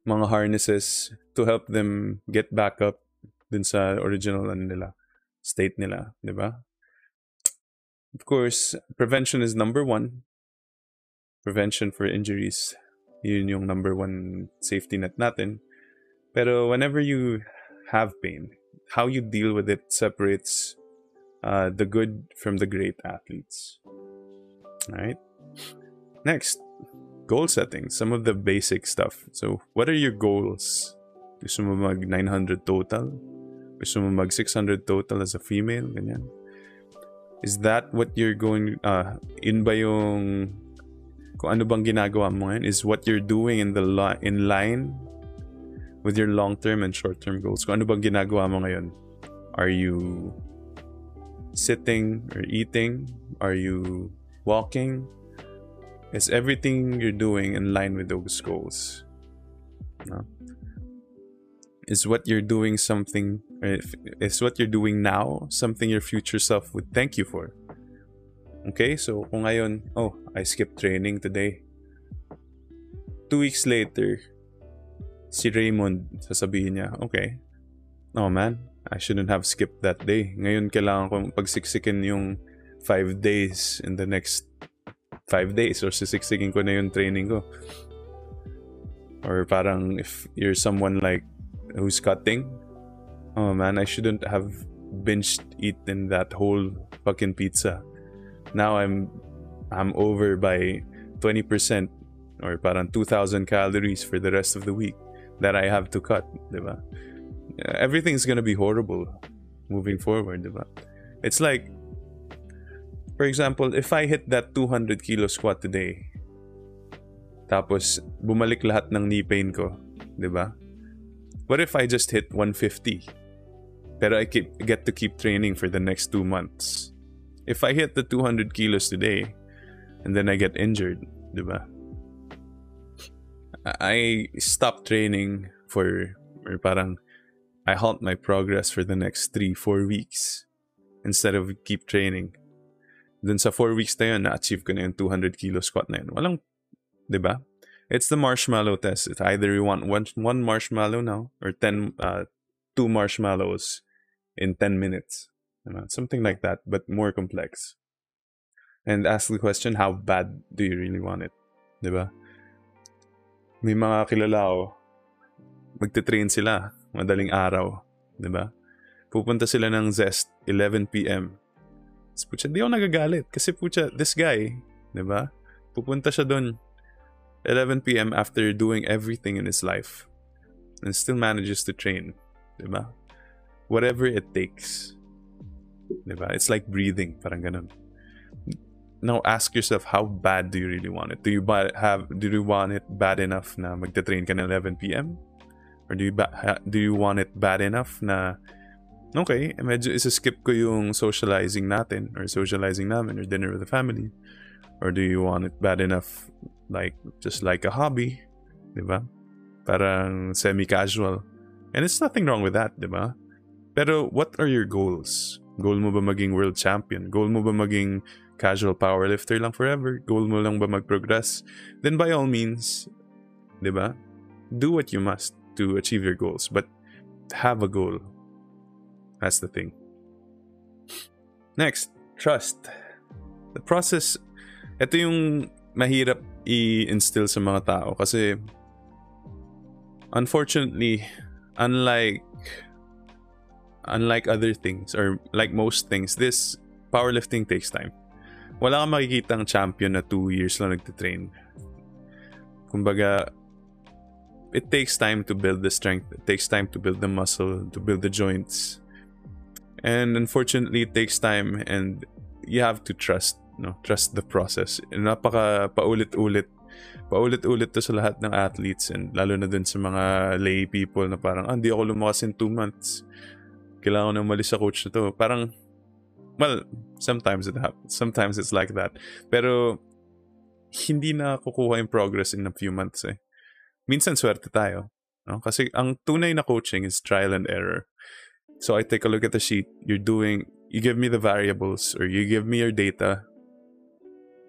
mga harnesses to help them get back up dun sa original ano nila, state nila, di ba? Of course, prevention is number one. Prevention for injuries. Yun yung number one safety net natin. Pero whenever you have pain, how you deal with it separates uh, the good from the great athletes. Alright? Next, goal setting. Some of the basic stuff. So, what are your goals? Gusto mo mag 900 total? Gusto mo mag 600 total as a female? Ganyan. Is that what you're going, uh, in ba yung, kung ano bang ginagawa mo ngayon? Is what you're doing in the li- in line with your long-term and short-term goals? Kung ano bang ginagawa mo ngayon? Are you sitting or eating? Are you walking? Is everything you're doing in line with those goals? No? Is what you're doing something, if- is what you're doing now something your future self would thank you for? Okay, so kung ngayon, oh, I skipped training today. Two weeks later, si Raymond, sasabihin niya, okay, oh man, I shouldn't have skipped that day. Ngayon kailangan kong pagsiksikin yung five days in the next five days or sisiksikin ko na yung training ko. Or parang if you're someone like who's cutting, oh man, I shouldn't have binged eaten that whole fucking pizza. Now I'm I'm over by 20% or parang 2,000 calories for the rest of the week that I have to cut, diba? Everything's gonna be horrible moving forward, diba? It's like, for example, if I hit that 200 kilo squat today, tapos bumalik lahat ng knee pain ko, diba? What if I just hit 150? Pero I keep, get to keep training for the next two months. If I hit the 200 kilos today, and then I get injured, diba? I stop training for, or parang, I halt my progress for the next 3, 4 weeks instead of keep training. Then sa 4 weeks na na-achieve ko na yung 200 kilo squat na yun. Walang, di ba? It's the marshmallow test. It's either you want one, one marshmallow now or 10, uh, two marshmallows in 10 minutes. Diba? Something like that, but more complex. And ask the question, how bad do you really want it? Di ba? May mga kilala ko, magte-train sila madaling araw, 'di ba? Pupunta sila ng Zest 11 PM. Tapos putya, di ako nagagalit kasi putya, this guy, 'di ba? Pupunta siya doon 11 PM after doing everything in his life and still manages to train, 'di ba? Whatever it takes. 'Di ba? It's like breathing, parang ganun. Now ask yourself how bad do you really want it? Do you have do you want it bad enough na magte-train ka ng 11 PM? Or do you do you want it bad enough na okay, medyo isa-skip ko yung socializing natin or socializing namin or dinner with the family? Or do you want it bad enough like just like a hobby, 'di ba? Parang semi-casual. And it's nothing wrong with that, 'di ba? Pero what are your goals? Goal mo ba maging world champion? Goal mo ba maging casual powerlifter lang forever? Goal mo lang ba mag-progress? Then by all means, 'di ba? Do what you must to achieve your goals, but have a goal. That's the thing. Next, trust. The process, ito yung mahirap i-instill sa mga tao kasi unfortunately, unlike unlike other things or like most things, this powerlifting takes time. Wala kang makikitang champion na 2 years lang nagtitrain. Kumbaga, it takes time to build the strength. It takes time to build the muscle, to build the joints. And unfortunately, it takes time and you have to trust, no? Trust the process. Napaka paulit-ulit. Paulit-ulit to sa lahat ng athletes and lalo na dun sa mga lay people na parang, ah, hindi ako lumakas in two months. Kailangan ko na umalis sa coach na to. Parang, Well, sometimes it happens. Sometimes it's like that. Pero hindi na kukuha yung progress in a few months eh. Minsan swerte tayo. No? Kasi ang tunay na coaching is trial and error. So I take a look at the sheet. You're doing, you give me the variables or you give me your data.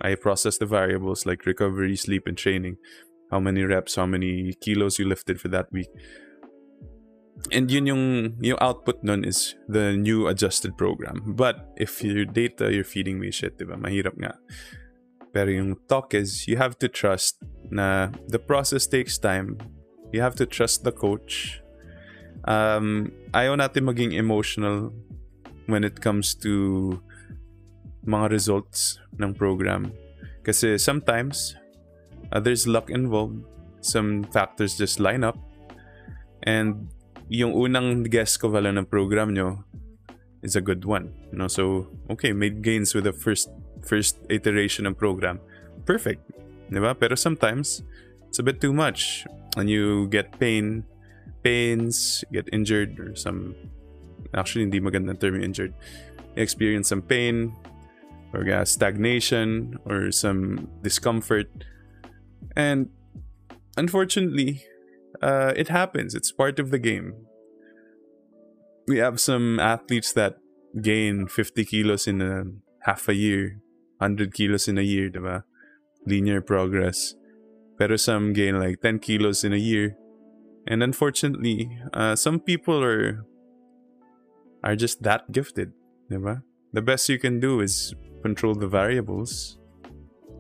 I process the variables like recovery, sleep, and training. How many reps, how many kilos you lifted for that week. And yun yung, yung output nun is the new adjusted program. But if your data, you're feeding me shit, diba? Mahirap nga. Pero yung talk is, you have to trust na the process takes time. You have to trust the coach. Um, ayaw natin maging emotional when it comes to mga results ng program. Kasi sometimes, uh, there's luck involved. Some factors just line up. And yung unang guess ko pala ng program nyo is a good one. No? So, okay, made gains with the first first iteration ng program. Perfect. Diba? Pero sometimes, it's a bit too much. And you get pain, pains, get injured, or some... Actually, hindi magandang term injured. You experience some pain, or yeah, stagnation, or some discomfort. And unfortunately, uh, it happens. It's part of the game. We have some athletes that gain 50 kilos in a half a year, 100 kilos in a year, diba? Linear progress. Pero some gain like 10 kilos in a year. And unfortunately, uh, some people are are just that gifted, diba? The best you can do is control the variables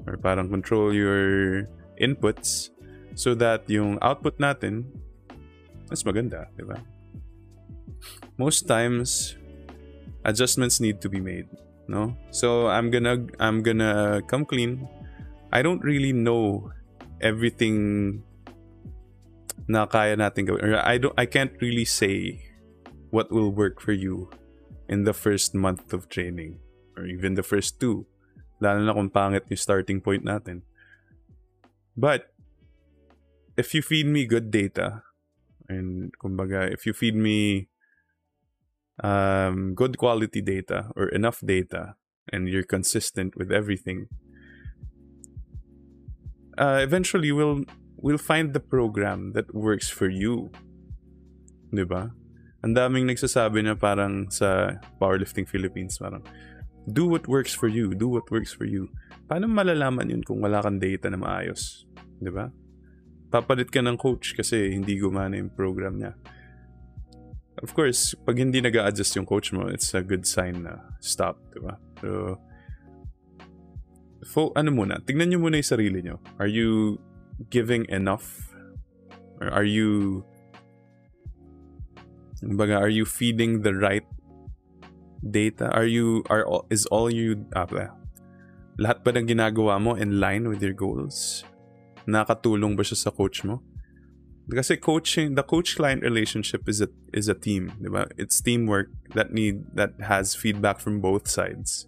or parang control your inputs so that yung output natin mas maganda, di ba? Most times adjustments need to be made, no? So I'm gonna I'm gonna come clean. I don't really know everything na kaya natin gawin. Or I don't I can't really say what will work for you in the first month of training or even the first two. Lalo na kung pangit yung starting point natin. But if you feed me good data and kumbaga if you feed me um, good quality data or enough data and you're consistent with everything uh, eventually we'll we'll find the program that works for you. 'di ba? Ang daming nagsasabi na parang sa powerlifting Philippines parang do what works for you do what works for you. Paano malalaman yun kung wala kang data na maayos? 'di ba papalit ka ng coach kasi hindi gumana yung program niya. Of course, pag hindi nag adjust yung coach mo, it's a good sign na stop, di ba? So, fo- ano muna, tignan nyo muna yung sarili nyo. Are you giving enough? Or are you, baga, are you feeding the right data? Are you, are, is all you, ah, lahat ba ng ginagawa mo in line with your goals? Nakatulong ba siya sa coach mo? Kasi coaching, the coach-client relationship is a is a team, di ba? It's teamwork that need that has feedback from both sides.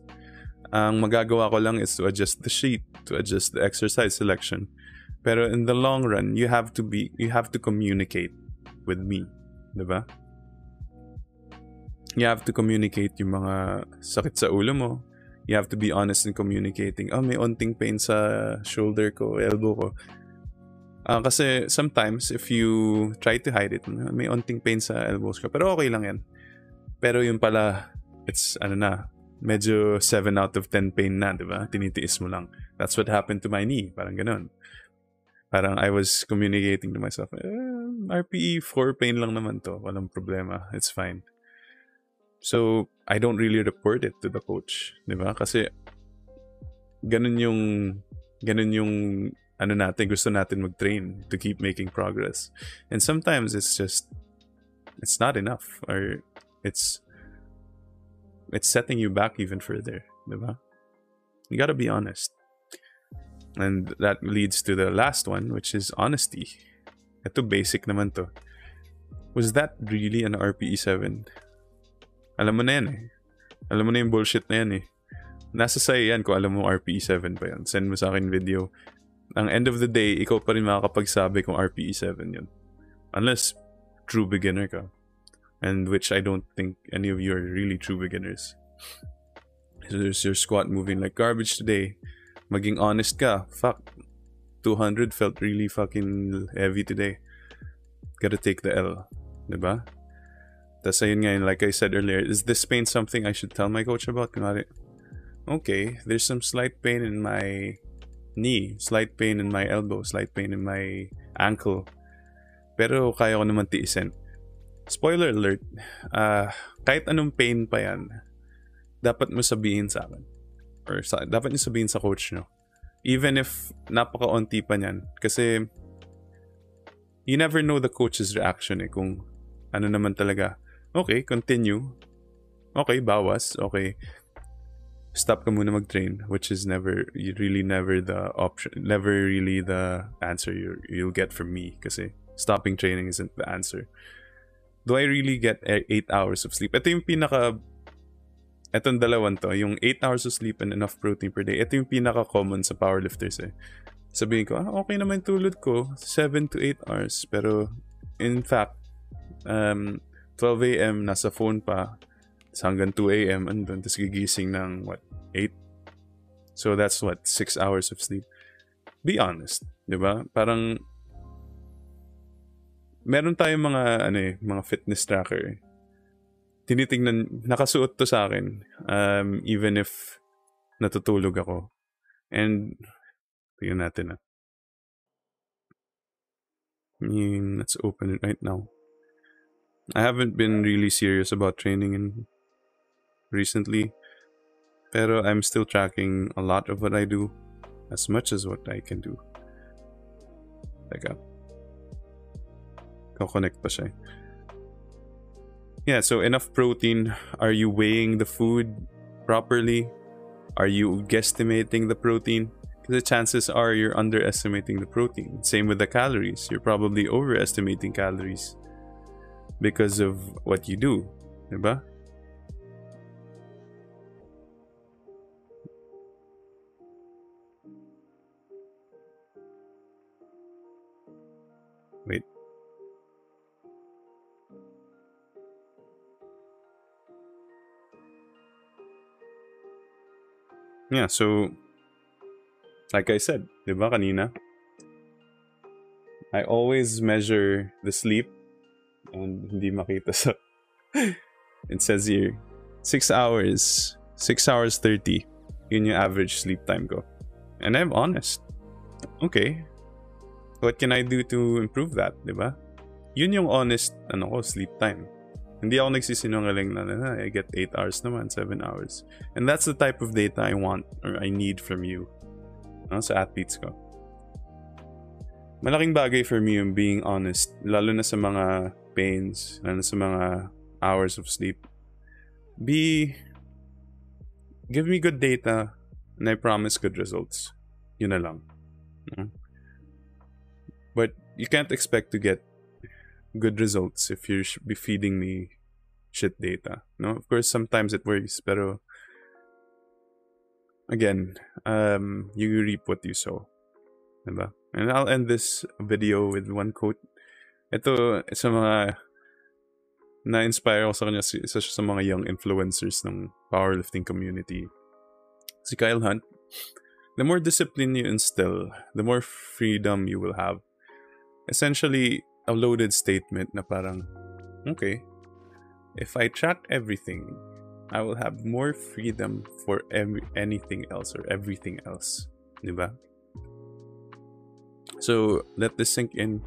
Ang magagawa ko lang is to adjust the sheet, to adjust the exercise selection. Pero in the long run, you have to be you have to communicate with me, di ba? You have to communicate yung mga sakit sa ulo mo, you have to be honest in communicating. Oh, may onting pain sa shoulder ko, elbow ko. Uh, kasi sometimes, if you try to hide it, may onting pain sa elbows ko. Pero okay lang yan. Pero yung pala, it's, ano na, medyo 7 out of 10 pain na, di ba? Tinitiis mo lang. That's what happened to my knee. Parang ganun. Parang I was communicating to myself, eh, RPE 4 pain lang naman to. Walang problema. It's fine. So, I don't really report it to the coach, 'di ba? Kasi ganun yung ganun yung ano natin gusto natin mag-train to keep making progress. And sometimes it's just it's not enough or it's it's setting you back even further, 'di ba? You got to be honest. And that leads to the last one, which is honesty. Ito basic naman to. Was that really an RPE 7? Alam mo na yan eh. Alam mo na yung bullshit na yan eh. Nasa sa'yo yan kung alam mo RPE7 pa yan. Send mo sa akin video. Ang end of the day, ikaw pa rin makakapagsabi kung RPE7 yun. Unless true beginner ka. And which I don't think any of you are really true beginners. There's your squat moving like garbage today. Maging honest ka. Fuck. 200 felt really fucking heavy today. Gotta take the L. Diba? Tapos ayun nga, like I said earlier, is this pain something I should tell my coach about? Kunwari, okay, there's some slight pain in my knee, slight pain in my elbow, slight pain in my ankle. Pero kaya ko naman tiisin. Spoiler alert, ah kahit anong pain pa yan, dapat mo sabihin sa akin. Or sa, dapat niyo sabihin sa coach nyo. Even if napaka-onti pa niyan. Kasi, you never know the coach's reaction eh. Kung ano naman talaga. Okay, continue. Okay, bawas. Okay, stop ka muna mag-train. Which is never, really never the option. Never really the answer you, you'll get from me. Kasi stopping training isn't the answer. Do I really get 8 hours of sleep? Ito yung pinaka Etong dalawan to, yung 8 hours of sleep and enough protein per day, ito yung pinaka-common sa powerlifters eh. Sabihin ko, ah, okay naman tulad ko, 7 to 8 hours. Pero, in fact, um, 12 a.m. nasa phone pa, tas hanggang 2 a.m. andun, tapos gigising ng, what, 8? So, that's what, 6 hours of sleep. Be honest, di ba? Parang, meron tayong mga, ano eh, mga fitness tracker eh tinitingnan, nakasuot to sa akin, um, even if natutulog ako. And, tingnan natin ah. I mean, let's open it right now. I haven't been really serious about training in recently, pero I'm still tracking a lot of what I do, as much as what I can do. Teka. Uh, Ko-connect pa siya. Yeah, so enough protein. Are you weighing the food properly? Are you guesstimating the protein? The chances are you're underestimating the protein. Same with the calories. You're probably overestimating calories because of what you do. Diba? Wait. Yeah, so like I said, ba kanina? I always measure the sleep and hindi makita sa [laughs] It says here 6 hours, 6 hours 30. Yun yung average sleep time ko. And I'm honest. Okay. What can I do to improve that, 'di ba? Yun yung honest ano ko, sleep time. Hindi ako nagsisinungaling na, na I get 8 hours naman, 7 hours. And that's the type of data I want or I need from you no, sa athletes ko. Malaking bagay for me yung being honest, lalo na sa mga pains, na sa mga hours of sleep. Be, give me good data and I promise good results. Yun na lang. But you can't expect to get good results if you're be feeding me shit data. No, of course sometimes it works, pero again, um, you reap what you sow. Diba? And I'll end this video with one quote. Ito sa mga na-inspire ako sa kanya isa sa mga young influencers ng powerlifting community. Si Kyle Hunt. The more discipline you instill, the more freedom you will have. Essentially, a loaded statement na parang, okay, if I track everything, I will have more freedom for every, anything else or everything else. Diba? So let this sink in.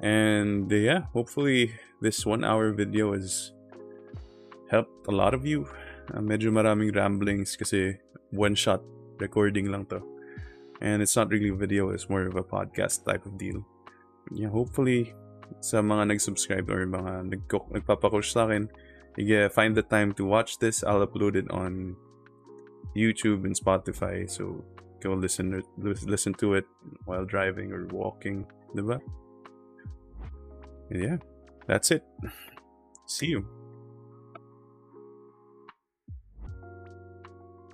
And yeah, hopefully this one hour video has helped a lot of you. Uh, medyo maraming ramblings kasi one shot recording lang to. And it's not really a video, it's more of a podcast type of deal. yeah, hopefully sa mga nag-subscribe or mga nag nagpapakush sa akin, yeah, find the time to watch this. I'll upload it on YouTube and Spotify. So go listen listen to it while driving or walking, diba? Yeah, that's it. See you.